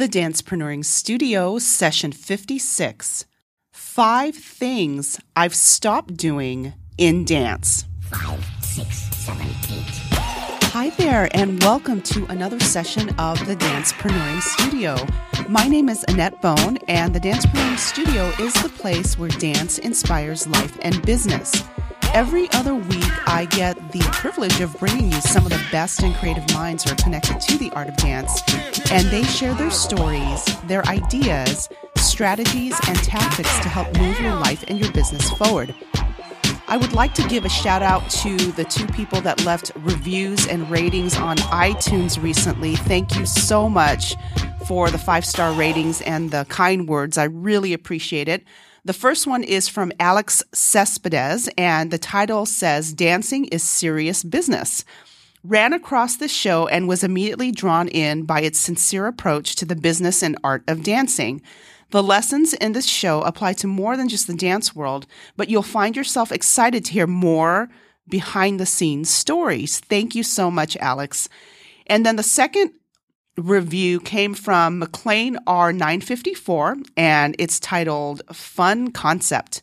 The Dancepreneuring Studio, session 56. Five things I've stopped doing in dance. Five, six, seven, eight. Hi there, and welcome to another session of the Dancepreneuring Studio. My name is Annett Bone, and the Dancepreneuring Studio is the place where dance inspires life and business. Every other week, I get the privilege of bringing you some of the best and creative minds who are connected to the art of dance, and they share their stories, their ideas, strategies, and tactics to help move your life and your business forward. I would like to give a shout out to the two people that left reviews and ratings on iTunes recently. Thank you so much for the five star ratings and the kind words. I really appreciate it. The first one is from Alex Cespedes, and the title says Dancing is Serious Business. Ran across this show and was immediately drawn in by its sincere approach to the business and art of dancing. The lessons in this show apply to more than just the dance world, but you'll find yourself excited to hear more behind the scenes stories. Thank you so much, Alex. And then the second review came from McLean R954 and it's titled Fun Concept.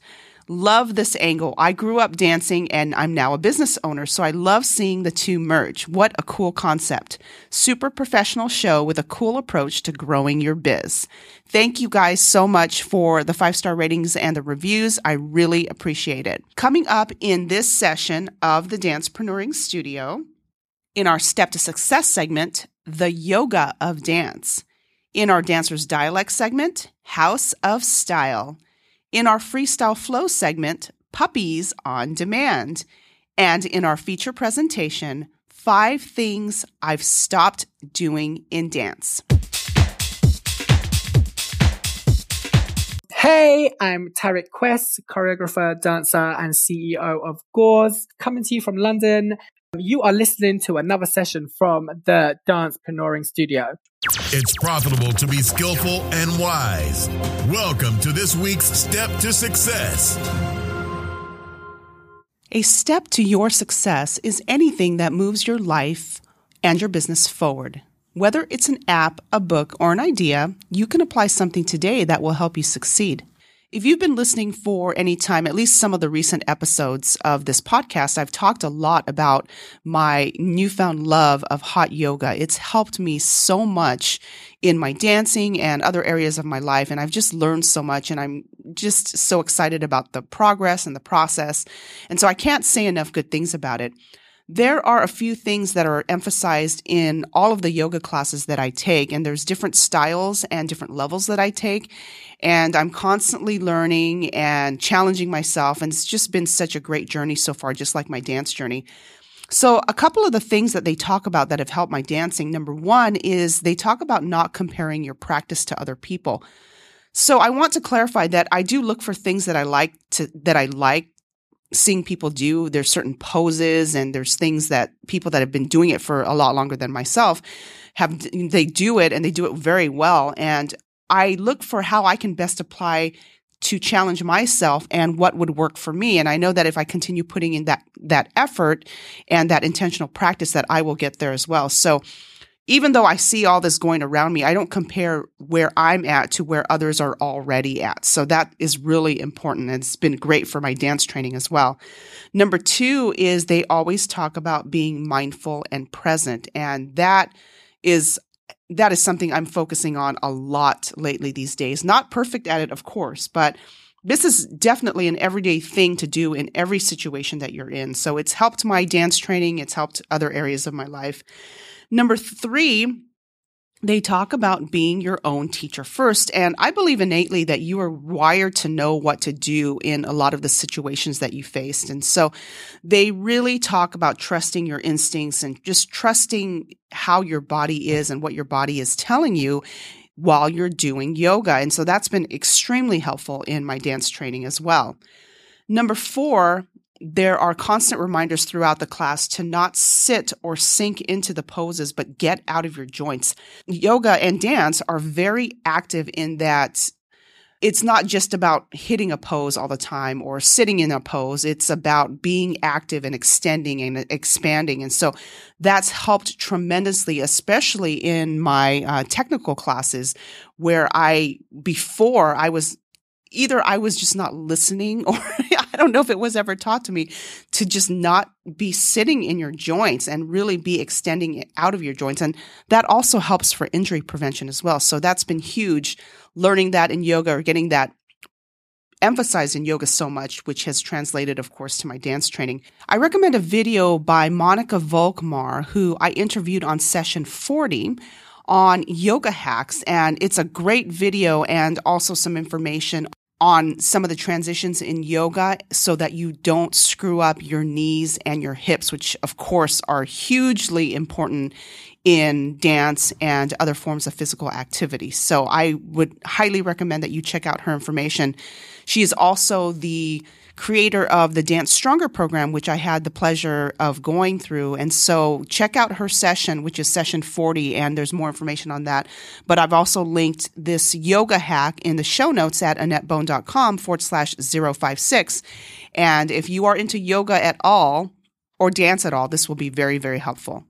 Love this angle. I grew up dancing and I'm now a business owner, so I love seeing the two merge. What a cool concept. Super professional show with a cool approach to growing your biz. Thank you guys so much for the five star ratings and the reviews. I really appreciate it. Coming up in this session of the Dancepreneuring Studio, in our Step to Success segment, the yoga of dance. In our Dancer's Dialect segment, House of Style. In our Freestyle Flow segment, Puppies on Demand. And in our feature presentation, Five Things I've Stopped Doing in Dance. Hey, I'm Tarek Quest, choreographer, dancer, and CEO of Gauze, coming to you from London. You are listening to another session from the Dancepreneuring Studio. It's profitable to be skillful and wise. Welcome to this week's Step to Success. A step to your success is anything that moves your life and your business forward. Whether it's an app, a book, or an idea, you can apply something today that will help you succeed. If you've been listening for any time, at least some of the recent episodes of this podcast, I've talked a lot about my newfound love of hot yoga. It's helped me so much in my dancing and other areas of my life. And I've just learned so much and I'm just so excited about the progress and the process. And so I can't say enough good things about it. There are a few things that are emphasized in all of the yoga classes that I take, and there's different styles and different levels that I take. And I'm constantly learning and challenging myself. And it's just been such a great journey so far, just like my dance journey. So, a couple of the things that they talk about that have helped my dancing number one is they talk about not comparing your practice to other people. So, I want to clarify that I do look for things that I like to, that I like seeing people do. There's certain poses and there's things that people that have been doing it for a lot longer than myself have, they do it and they do it very well. And I look for how I can best apply to challenge myself and what would work for me. And I know that if I continue putting in that, that effort and that intentional practice that I will get there as well. So even though I see all this going around me, I don't compare where I'm at to where others are already at. So that is really important. And it's been great for my dance training as well. Number two is they always talk about being mindful and present. And that is, that is something I'm focusing on a lot lately these days. Not perfect at it, of course, but this is definitely an everyday thing to do in every situation that you're in. So it's helped my dance training. It's helped other areas of my life. Number three, they talk about being your own teacher first. And I believe innately that you are wired to know what to do in a lot of the situations that you faced. And so they really talk about trusting your instincts and just trusting how your body is and what your body is telling you while you're doing yoga. And so that's been extremely helpful in my dance training as well. Number four, there are constant reminders throughout the class to not sit or sink into the poses, but get out of your joints. Yoga and dance are very active in that it's not just about hitting a pose all the time or sitting in a pose. It's about being active and extending and expanding. And so that's helped tremendously, especially in my uh, technical classes where I, before I was either I was just not listening or don't know if it was ever taught to me to just not be sitting in your joints and really be extending it out of your joints. And that also helps for injury prevention as well. So that's been huge learning that in yoga or getting that emphasized in yoga so much, which has translated, of course, to my dance training. I recommend a video by Monika Volkmar, who I interviewed on session 40 on yoga hacks. And it's a great video and also some information on some of the transitions in yoga so that you don't screw up your knees and your hips, which of course are hugely important in dance and other forms of physical activity. So I would highly recommend that you check out her information. She is also the creator of the Dance Stronger program, which I had the pleasure of going through. And so check out her session, which is session 40, and there's more information on that. But I've also linked this yoga hack in the show notes at AnnettBone.com forward slash 056. And if you are into yoga at all or dance at all, this will be very, very helpful.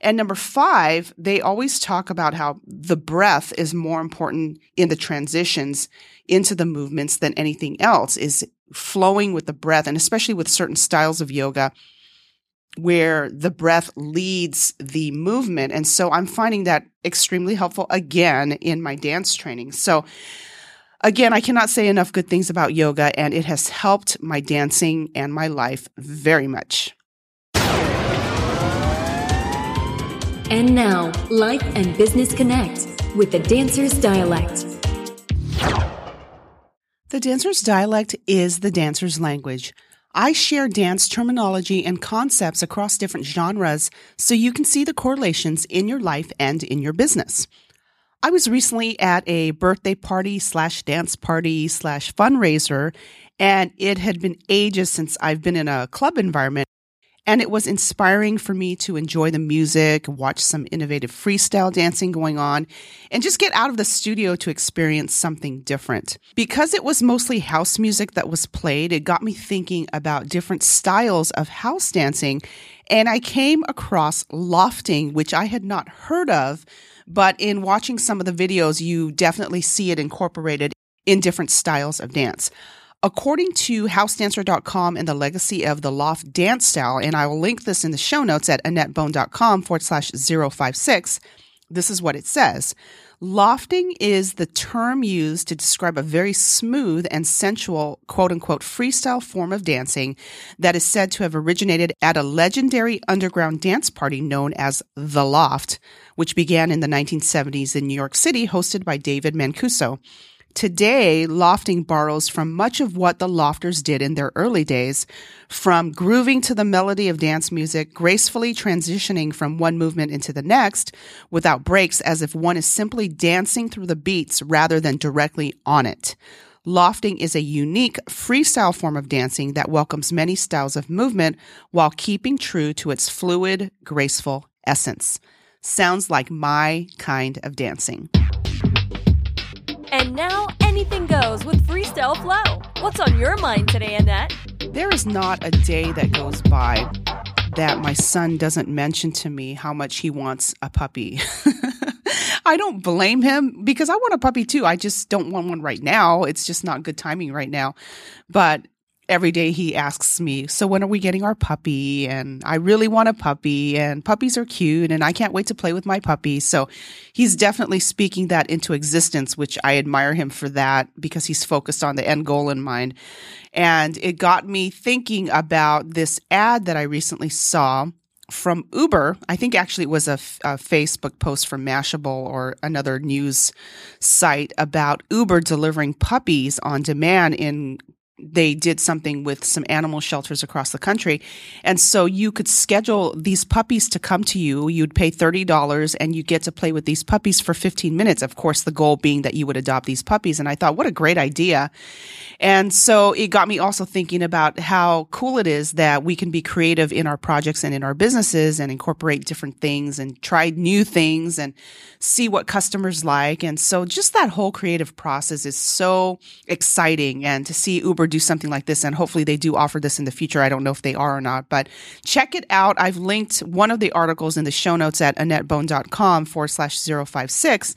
And number five, they always talk about how the breath is more important in the transitions into the movements than anything else is flowing with the breath. And especially with certain styles of yoga where the breath leads the movement. And so I'm finding that extremely helpful again in my dance training. So again, I cannot say enough good things about yoga and it has helped my dancing and my life very much. And now, Life and Business Connect with the Dancer's Dialect. The dancer's dialect is the dancer's language. I share dance terminology and concepts across different genres so you can see the correlations in your life and in your business. I was recently at a birthday party slash dance party slash fundraiser, and it had been ages since I've been in a club environment. And it was inspiring for me to enjoy the music, watch some innovative freestyle dancing going on, and just get out of the studio to experience something different. Because it was mostly house music that was played, it got me thinking about different styles of house dancing. And I came across lofting, which I had not heard of, but in watching some of the videos, you definitely see it incorporated in different styles of dance. According to housedancer.com and the legacy of the loft dance style, and I will link this in the show notes at AnnettBone.com forward slash 056, this is what it says. Lofting is the term used to describe a very smooth and sensual, quote unquote, freestyle form of dancing that is said to have originated at a legendary underground dance party known as The Loft, which began in the 1970s in New York City, hosted by David Mancuso. Today, lofting borrows from much of what the lofters did in their early days, from grooving to the melody of dance music, gracefully transitioning from one movement into the next without breaks as if one is simply dancing through the beats rather than directly on it. Lofting is a unique freestyle form of dancing that welcomes many styles of movement while keeping true to its fluid, graceful essence. Sounds like my kind of dancing. And now anything goes with Freestyle Flow. What's on your mind today, Annett? There is not a day that goes by that my son doesn't mention to me how much he wants a puppy. I don't blame him because I want a puppy too. I just don't want one right now. It's just not good timing right now. But every day he asks me, So when are we getting our puppy? And I really want a puppy, and puppies are cute, and I can't wait to play with my puppy. So he's definitely speaking that into existence, which I admire him for that because he's focused on the end goal in mind. And it got me thinking about this ad that I recently saw from Uber. I think actually it was a, Facebook post from Mashable or another news site about Uber delivering puppies on demand in they did something with some animal shelters across the country. And so you could schedule these puppies to come to you. You'd pay $30 and you get to play with these puppies for 15 minutes. Of course, the goal being that you would adopt these puppies. And I thought, what a great idea. And so it got me also thinking about how cool it is that we can be creative in our projects and in our businesses and incorporate different things and try new things and see what customers like. And so just that whole creative process is so exciting. And to see Uber do something like this, and hopefully they do offer this in the future. I don't know if they are or not, but check it out. I've linked one of the articles in the show notes at AnnettBone.com forward slash 056.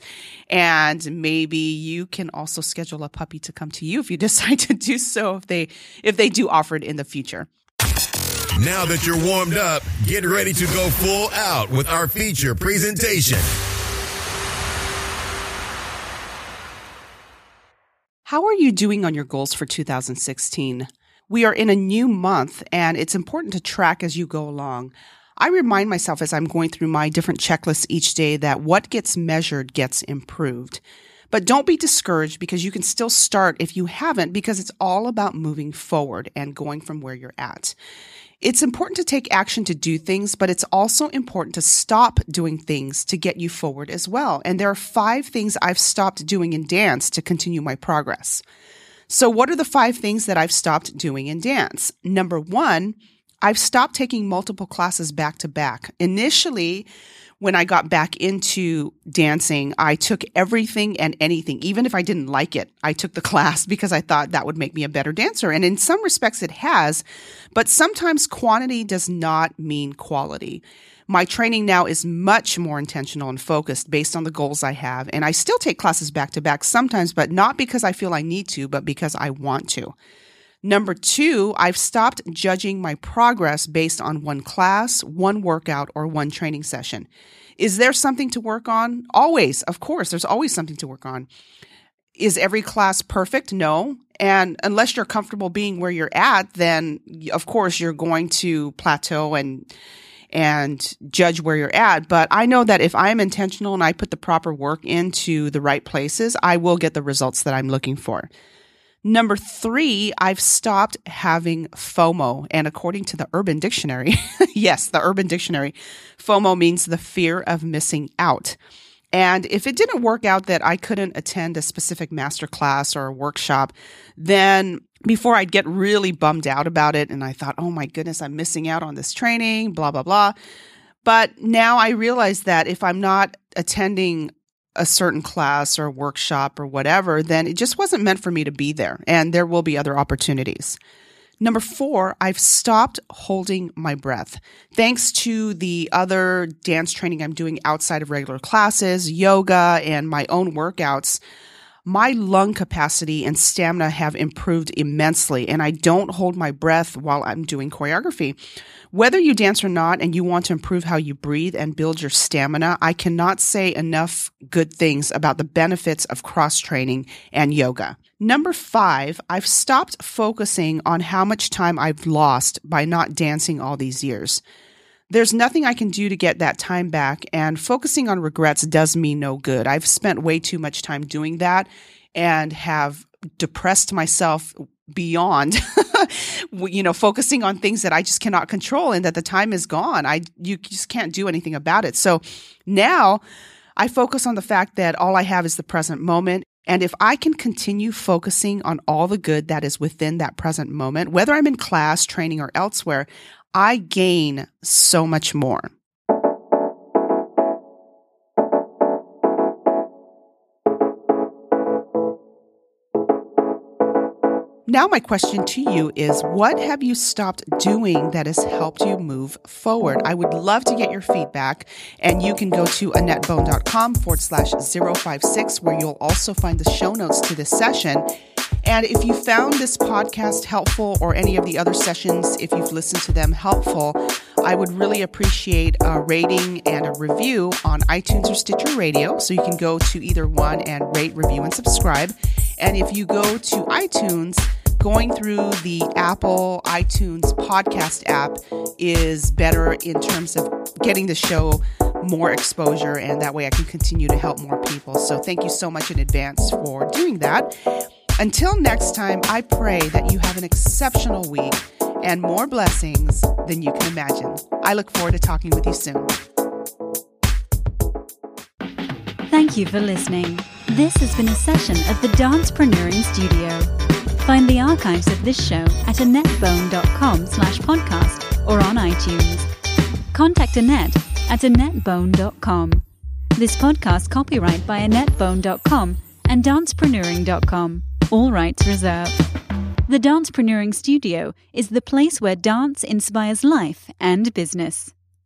And maybe you can also schedule a puppy to come to you if you decide to do so, if they, if they do offer it in the future. Now that you're warmed up, get ready to go full out with our feature presentation. How are you doing on your goals for 2016? We are in a new month and it's important to track as you go along. I remind myself as I'm going through my different checklists each day that what gets measured gets improved. But don't be discouraged because you can still start if you haven't because it's all about moving forward and going from where you're at. It's important to take action to do things, but it's also important to stop doing things to get you forward as well. And there are five things I've stopped doing in dance to continue my progress. So what are the five things that I've stopped doing in dance? Number one, I've stopped taking multiple classes back to back. Initially, when I got back into dancing, I took everything and anything, even if I didn't like it. I took the class because I thought that would make me a better dancer. And in some respects, it has. But sometimes quantity does not mean quality. My training now is much more intentional and focused based on the goals I have. And I still take classes back to back sometimes, but not because I feel I need to, but because I want to. Number two, I've stopped judging my progress based on one class, one workout, or one training session. Is there something to work on? Always, of course, there's always something to work on. Is every class perfect? No. And unless you're comfortable being where you're at, then of course you're going to plateau and and judge where you're at. But I know that if I'm intentional and I put the proper work into the right places, I will get the results that I'm looking for. Number three, I've stopped having FOMO. And according to the Urban Dictionary, yes, the Urban Dictionary, FOMO means the fear of missing out. And if it didn't work out that I couldn't attend a specific master class or a workshop, then before I'd get really bummed out about it and I thought, oh my goodness, I'm missing out on this training, blah, blah, blah. But now I realize that if I'm not attending a certain class or workshop or whatever, then it just wasn't meant for me to be there. And there will be other opportunities. Number four, I've stopped holding my breath. Thanks to the other dance training I'm doing outside of regular classes, yoga, and my own workouts, my lung capacity and stamina have improved immensely, and I don't hold my breath while I'm doing choreography. Whether you dance or not and you want to improve how you breathe and build your stamina, I cannot say enough good things about the benefits of cross training and yoga. Number five, I've stopped focusing on how much time I've lost by not dancing all these years. There's nothing I can do to get that time back, and focusing on regrets does me no good. I've spent way too much time doing that and have depressed myself beyond you know focusing on things that I just cannot control and that the time is gone. I you just can't do anything about it. So now I focus on the fact that all I have is the present moment. And if I can continue focusing on all the good that is within that present moment whether I'm in class training or elsewhere I gain so much more Now, my question to you is what have you stopped doing that has helped you move forward? I would love to get your feedback, and you can go to AnnettBone.com forward slash 056, where you'll also find the show notes to this session. And if you found this podcast helpful or any of the other sessions, if you've listened to them helpful, I would really appreciate a rating and a review on iTunes or Stitcher Radio. So you can go to either one and rate, review, and subscribe. And if you go to iTunes, going through the Apple iTunes podcast app is better in terms of getting the show more exposure, and that way I can continue to help more people. So, thank you so much in advance for doing that. Until next time, I pray that you have an exceptional week and more blessings than you can imagine. I look forward to talking with you soon. Thank you for listening. This has been a session of the Dancepreneuring Studio. Find the archives of this show at annettbone.com slash podcast or on iTunes. Contact Annett at annettbone.com. This podcast copyright by annettbone.com and dancepreneuring.com. All rights reserved. The Dancepreneuring Studio is the place where dance inspires life and business.